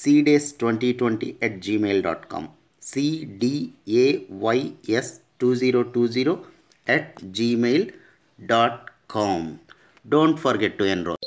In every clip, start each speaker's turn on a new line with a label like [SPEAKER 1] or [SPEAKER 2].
[SPEAKER 1] cdays2020 at gmail.com cdays2020 at gmail.com don't forget to enroll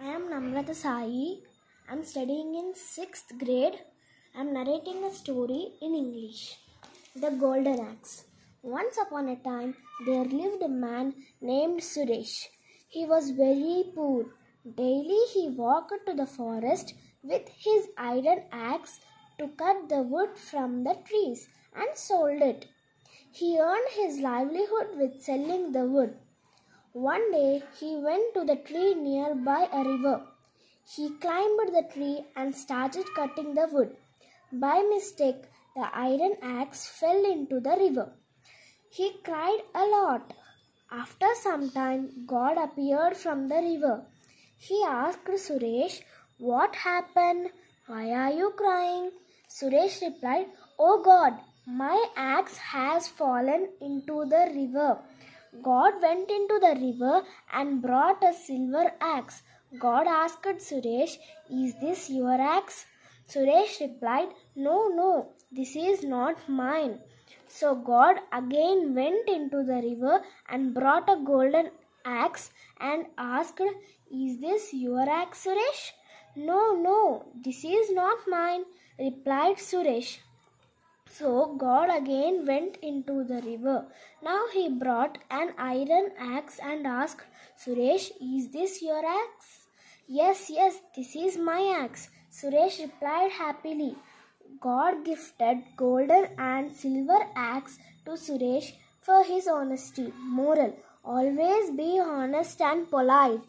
[SPEAKER 2] I am Namratha Sai. I am studying in 6th grade. I am narrating a story in English. The Golden Axe. Once upon a time, there lived a man named Suresh. He was very poor. Daily he walked to the forest with his iron axe to cut the wood from the trees and sold it. He earned his livelihood with selling the wood. One day he went to the tree nearby a river. He climbed the tree and started cutting the wood. By mistake, the iron axe fell into the river. He cried a lot. After some time, God appeared from the river. He asked Suresh, What happened? Why are you crying? Suresh replied, Oh God, my axe has fallen into the river. God went into the river and brought a silver axe. God asked Suresh, Is this your axe? Suresh replied, No, no, this is not mine. So God again went into the river and brought a golden axe and asked, Is this your axe, Suresh? No, no, this is not mine, replied Suresh. So God again went into the river. Now he brought an iron axe and asked, Suresh, is this your axe? Yes, yes, this is my axe. Suresh replied happily. God gifted golden and silver axe to Suresh for his honesty. Moral Always be honest and polite.